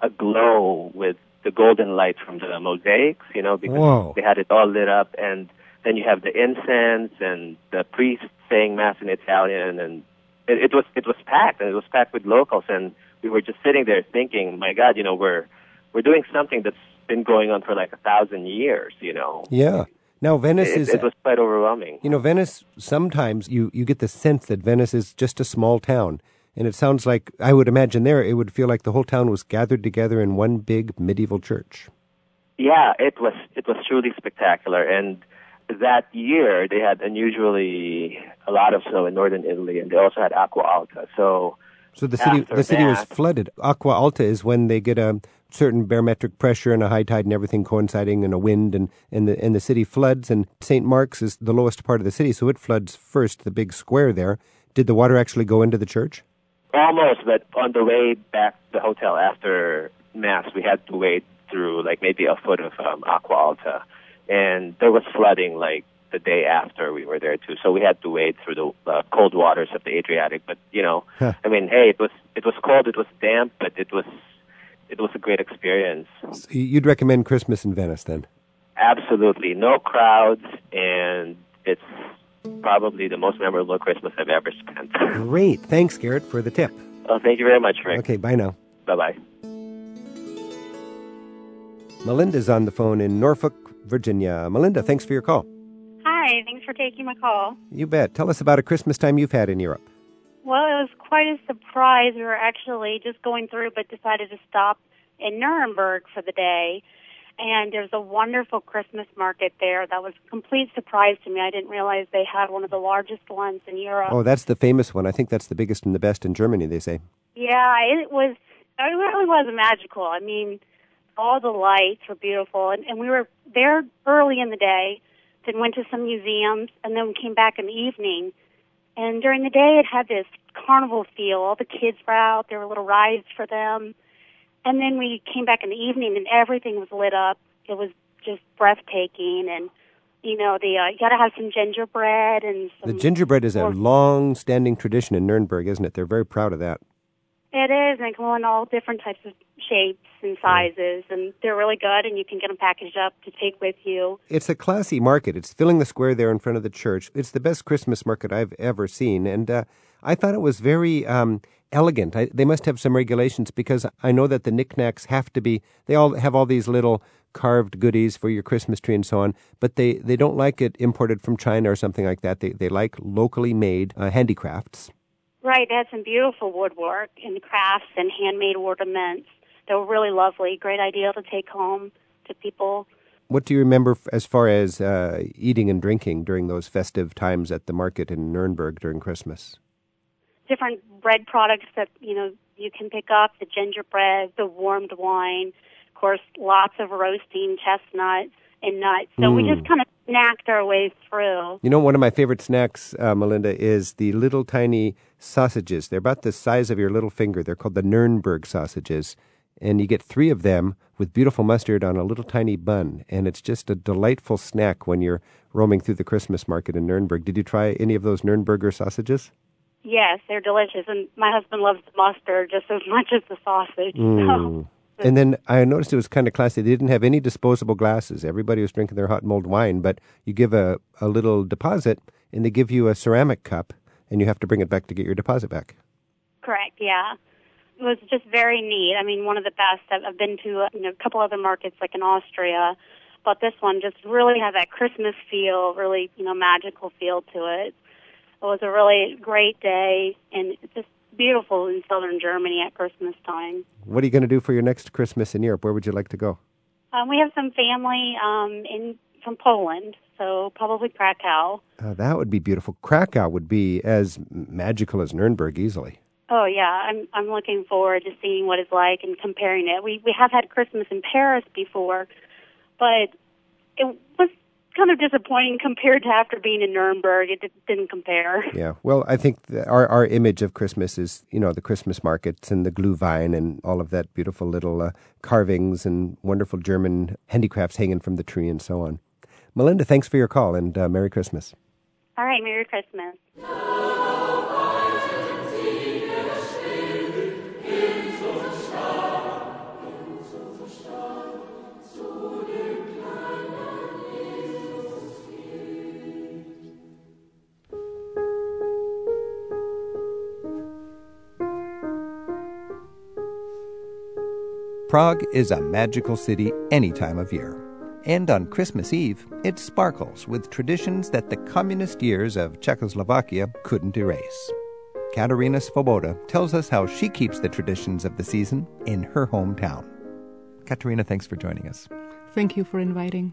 aglow with the golden light from the mosaics, you know, because
Whoa.
they had it all lit up. And then you have the incense and the priest saying mass in Italian, and it, it was it was packed, and it was packed with locals. And we were just sitting there thinking, my God, you know, we're we're doing something that's been going on for like a thousand years, you know.
Yeah. Now Venice
it,
is
it was quite overwhelming.
You know, Venice sometimes you you get the sense that Venice is just a small town. And it sounds like I would imagine there it would feel like the whole town was gathered together in one big medieval church.
Yeah, it was it was truly spectacular and that year they had unusually a lot of snow in northern Italy and they also had acqua alta. So
so the city the city
that,
was flooded. Aqua alta is when they get a certain barometric pressure and a high tide and everything coinciding and a wind and, and the and the city floods and St. Mark's is the lowest part of the city, so it floods first, the big square there. Did the water actually go into the church?
Almost, but on the way back to the hotel after mass, we had to wade through like maybe a foot of um, Acqua Alta, and there was flooding like the day after we were there too. So we had to wade through the uh, cold waters of the Adriatic. But you know, huh. I mean, hey, it was it was cold, it was damp, but it was it was a great experience.
So you'd recommend Christmas in Venice then?
Absolutely, no crowds, and it's probably the most memorable Christmas I've ever spent.
Great, thanks, Garrett, for the tip.
Oh, thank you very much, Rick.
Okay, bye now.
Bye bye.
Melinda's on the phone in Norfolk, Virginia. Melinda, thanks for your call.
Hi, thanks for taking my call.
You bet. Tell us about a Christmas time you've had in Europe.
Well, it was quite a surprise. We were actually just going through, but decided to stop in Nuremberg for the day. And there's a wonderful Christmas market there that was a complete surprise to me. I didn't realize they had one of the largest ones in Europe.
Oh, that's the famous one. I think that's the biggest and the best in Germany, they say.
Yeah, it was, it really was magical. I mean, all the lights were beautiful. And, and we were there early in the day, then went to some museums, and then we came back in the evening and during the day, it had this carnival feel. All the kids were out. There were little rides for them. And then we came back in the evening, and everything was lit up. It was just breathtaking. And you know, the uh, you got to have some gingerbread and
some the gingerbread is a long-standing tradition in Nuremberg, isn't it? They're very proud of that.
It is, and they come in all different types of shapes and sizes, and they're really good, and you can get them packaged up to take with you.
It's a classy market. It's filling the square there in front of the church. It's the best Christmas market I've ever seen, and uh, I thought it was very um, elegant. I, they must have some regulations because I know that the knickknacks have to be. They all have all these little carved goodies for your Christmas tree and so on, but they, they don't like it imported from China or something like that. They they like locally made uh, handicrafts.
Right, they had some beautiful woodwork and crafts and handmade ornaments. They were really lovely. Great idea to take home to people.
What do you remember as far as uh, eating and drinking during those festive times at the market in Nuremberg during Christmas?
Different bread products that you know you can pick up: the gingerbread, the warmed wine, of course, lots of roasting chestnuts, and nuts. So we
Mm.
just kind of snacked our way through.
You know, one of my favorite snacks, uh, Melinda, is the little tiny sausages. They're about the size of your little finger. They're called the Nuremberg sausages. And you get three of them with beautiful mustard on a little tiny bun. And it's just a delightful snack when you're roaming through the Christmas market in Nuremberg. Did you try any of those Nuremberger sausages?
Yes, they're delicious, and my husband loves the mustard just as much as the sausage. So
Mm. And then I noticed it was kind of classy. They didn't have any disposable glasses. Everybody was drinking their hot mulled wine, but you give a, a little deposit and they give you a ceramic cup and you have to bring it back to get your deposit back.
correct, yeah. It was just very neat. I mean, one of the best. I've, I've been to you know, a couple other markets like in Austria, but this one just really had that Christmas feel, really you know magical feel to it. It was a really great day, and it's just beautiful in southern Germany at Christmas time.
What are you going to do for your next Christmas in Europe? Where would you like to go?
Um, we have some family um, in from Poland, so probably Krakow.
Uh, that would be beautiful. Krakow would be as magical as Nuremberg easily.
Oh yeah, I'm I'm looking forward to seeing what it's like and comparing it. We we have had Christmas in Paris before, but it was kind of disappointing compared to after being in Nuremberg. It di- didn't compare.
Yeah. Well, I think our our image of Christmas is, you know, the Christmas markets and the Glühwein and all of that beautiful little uh, carvings and wonderful German handicrafts hanging from the tree and so on. Melinda, thanks for your call and uh, Merry Christmas.
All right, Merry Christmas.
Prague is a magical city any time of year. And on Christmas Eve, it sparkles with traditions that the communist years of Czechoslovakia couldn't erase. Katerina Svoboda tells us how she keeps the traditions of the season in her hometown. Katerina, thanks for joining us.
Thank you for inviting.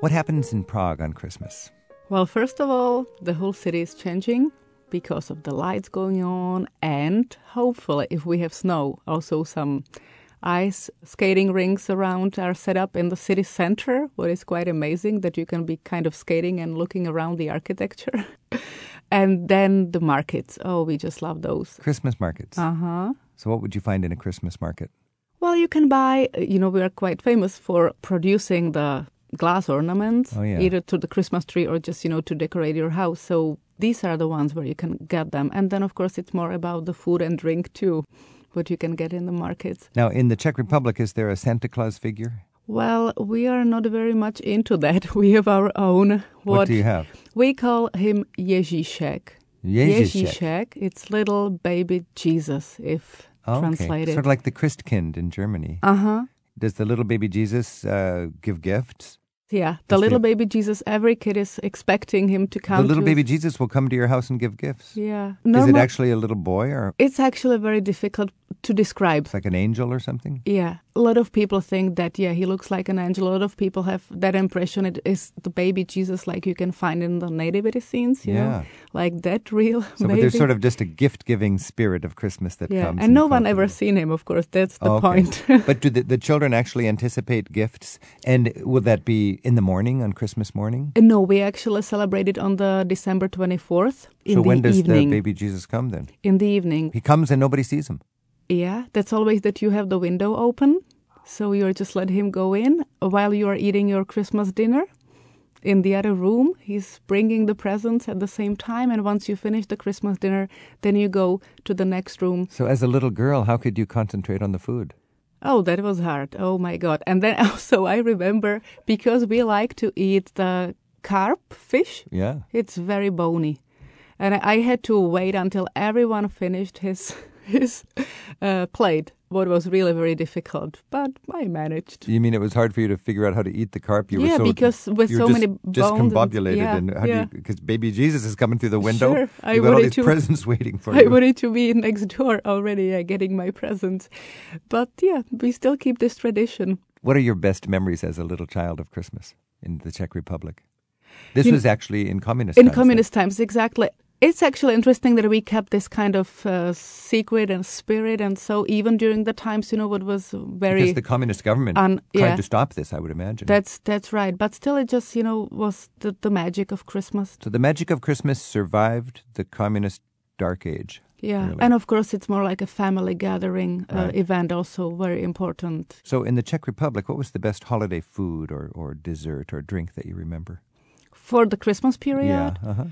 What happens in Prague on Christmas?
Well, first of all, the whole city is changing because of the lights going on, and hopefully, if we have snow, also some ice skating rinks around are set up in the city center, what is quite amazing that you can be kind of skating and looking around the architecture. and then the markets. Oh, we just love those.
Christmas markets.
Uh huh.
So, what would you find in a Christmas market?
Well, you can buy, you know, we are quite famous for producing the glass ornaments,
Oh, yeah.
either to the Christmas tree or just, you know, to decorate your house. So these are the ones where you can get them. And then, of course, it's more about the food and drink too, what you can get in the markets.
Now, in the Czech Republic, is there a Santa Claus figure?
Well, we are not very much into that. We have our own.
What, do you have?
We call him Ježíšek.
Ježíšek.
It's little baby Jesus, if
okay.
translated.
Sort of like the Christkind in Germany.
Uh huh.
Does the little baby Jesus uh, give gifts?
Yeah, the little
the-
baby Jesus. Every kid is expecting him to come.
the little baby Jesus will come to your house and give gifts.
Yeah.
Is it actually a little boy or
It's actually a very difficult to describe.
it's like an angel or something?
Yeah, a lot of people think that yeah he looks like an angel. A lot of people have that impression. It is the baby Jesus like you can find in the nativity scenes. You
Yeah.
know? like that real.
So, but
baby.
there's sort of just a gift-giving spirit of Christmas that
yeah,
comes.
and no one ever seen him. Of course, that's the
Okay.
point.
but do the, the children actually anticipate gifts? And will that be in the morning on Christmas morning?
Uh, no, we actually celebrate it on the December twenty fourth in
so
the
when does
evening.
the baby Jesus come then?
in the evening.
He comes and nobody sees him.
Yeah, that's always that you have the window open. So you're just let him go in while you are eating your Christmas dinner. In the other room, he's bringing the presents at the same time. And once you finish the Christmas dinner, then you go to the next room.
So as a little girl, how could you concentrate on the food?
Oh, that was hard. Oh my God. And then also, I remember because we like to eat the carp fish,
Yeah.
it's very bony. And I had to wait until everyone finished his, his uh, plate, what was really very difficult. But I managed.
You mean it was hard for you to figure out how to eat the carp? You
Yeah,
were so,
because with so
just
many bones and-
discombobulated,
yeah,
and how
yeah.
you? Because baby Jesus is coming through the window.
Sure, I
got all
wanted
these
to-
presents waiting for
I
you.
wanted to be next door already, yeah, getting my presents. But yeah, we still keep this tradition.
What are your best memories as a little child of Christmas in the Czech Republic? This
You-
was actually in communist
In
times, then.
communist times, exactly. It's actually interesting that we kept this kind of uh, secret and spirit, and so even during the times, you know, what was very
because the communist government
un-
tried
yeah.
to stop this, I would imagine.
That's that's right, but still, it just you know was the, the magic of Christmas.
so the magic of Christmas survived the communist dark age.
Yeah,
really.
and of course, it's more like a family gathering uh,
Right.
event, also very important.
So in the Czech Republic, what was the best holiday food or, or dessert or drink that you remember?
For the Christmas period,
Yeah. Uh-huh.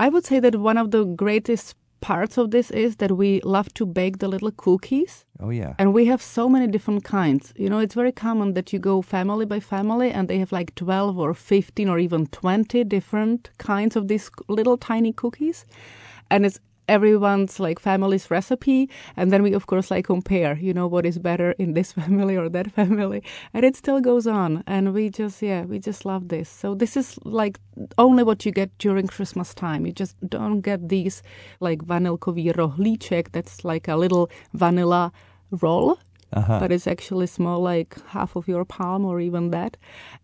I would say that one of the greatest parts of this is that we love to bake the little cookies.
Oh yeah.
And we have so many different kinds. You know, it's very common that you go family by family and they have like 12 or 15 or even 20 different kinds of these little tiny cookies. And it's everyone's like family's recipe. And then we, of course, like compare, you know, what is better in this family or that family. And it still goes on. And we just, yeah, we just love this. So this is like only what you get during Christmas time. You just don't get these like vanilkový rohlíček. That's like a little vanilla roll.
Uh-huh.
But it's actually small, like half of your palm or even that.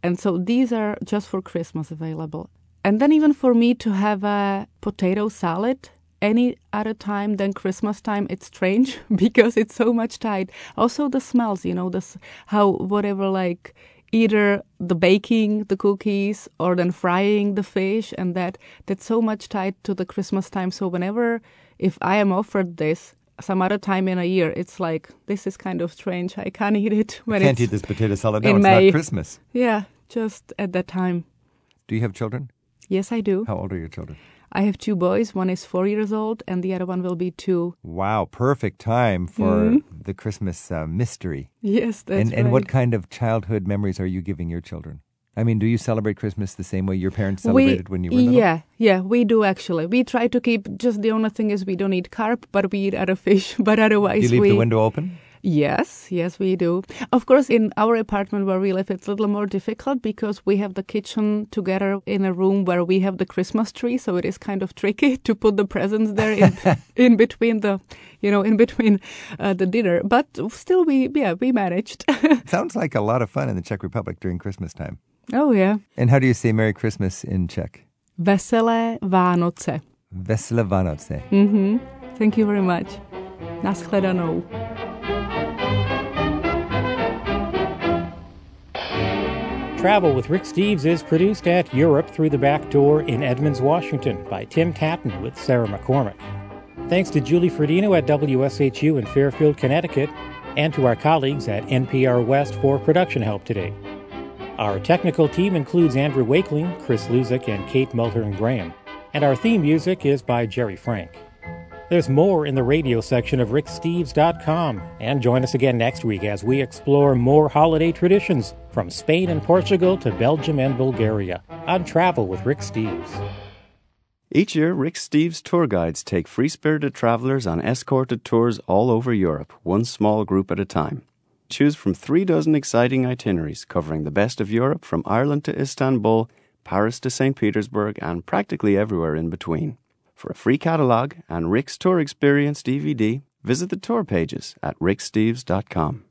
And so these are just for Christmas available. And then even for me to have a potato salad any other time than Christmas time, it's strange because it's so much tied. Also the smells, you know, this how whatever like either the baking the cookies or then frying the fish and that that's so much tied to the Christmas time. So whenever if I am offered this some other time in a year, it's like this is kind of strange. I can't eat it when
Can't eat this potato salad. No,
in
it's
May.
not Christmas.
Yeah, just at that time.
Do you have children?
Yes, I do.
How old are your children?
I have two boys. One is four years old, and the other one will be two.
Wow, perfect time for
Mhm.
the Christmas uh, mystery.
Yes, that's
and and what kind of childhood memories are you giving your children? I mean, do you celebrate Christmas the same way your parents
We-
celebrated when you were little?
Yeah, yeah, we do actually. We try to keep. Just the only thing is we don't eat carp, but we eat other fish. But otherwise,
Do you leave
we
the window open?
Yes, yes, we do. Of course, in our apartment where we live, it's a little more difficult because we have the kitchen together in a room where we have the Christmas tree. So it is kind of tricky to put the presents there in, in between the, you know, in between uh, the dinner. But still, we, yeah, we managed.
Sounds like a lot of fun in the Czech Republic during Christmas time.
oh, yeah.
And how do you say Merry Christmas in Czech?
Veselé Vánoce.
Veselé Vánoce.
Mm-hmm. Thank you very much. Naschledanou.
Travel with Rick Steves is produced at Europe Through the Back Door in Edmonds, Washington by Tim Tattan with Sarah McCormick. Thanks to Julie Ferdino at WSHU in Fairfield, Connecticut, and to our colleagues at NPR West for production help today. Our technical team includes Andrew Wakeling, Chris Luzik, and Kate Mulhern Graham. And our theme music is by Jerry Frank. There's more in the radio section of ricksteves.com. And join us again next week as we explore more holiday traditions from Spain and Portugal to Belgium and Bulgaria on Travel with Rick Steves.
Each year, Rick Steves tour guides take free spirited travelers on escorted tours all over Europe, one small group at a time. Choose from three dozen exciting itineraries covering the best of Europe from Ireland to Istanbul, Paris to St. Petersburg, and practically everywhere in between. For a free catalogue and Rick's Tour Experience DVD, visit the tour pages at ricksteves.com.